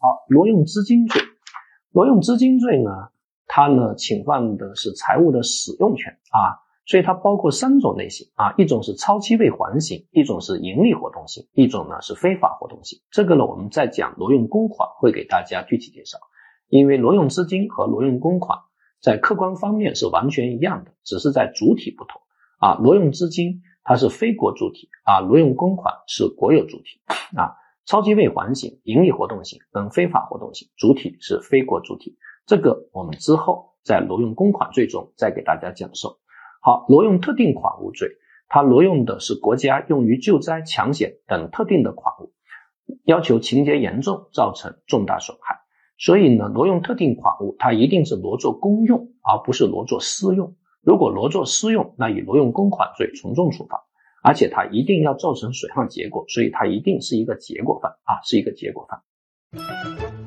好挪用资金罪，挪用资金罪呢，它呢侵犯的是财物的使用权啊，所以它包括三种类型啊，一种是超期未还型，一种是盈利活动型，一种呢是非法活动型。这个呢，我们在讲挪用公款会给大家具体介绍，因为挪用资金和挪用公款在客观方面是完全一样的，只是在主体不同啊，挪用资金。它是非国主体啊，挪用公款是国有主体啊，超期未还型、盈利活动型跟非法活动型主体是非国主体，这个我们之后在挪用公款罪中再给大家讲授。好，挪用特定款物罪，它挪用的是国家用于救灾、抢险等特定的款物，要求情节严重，造成重大损害，所以呢，挪用特定款物，它一定是挪作公用，而不是挪作私用。如果挪作私用，那以挪用公款罪从重处罚，而且它一定要造成损害结果，所以它一定是一个结果犯啊，是一个结果犯。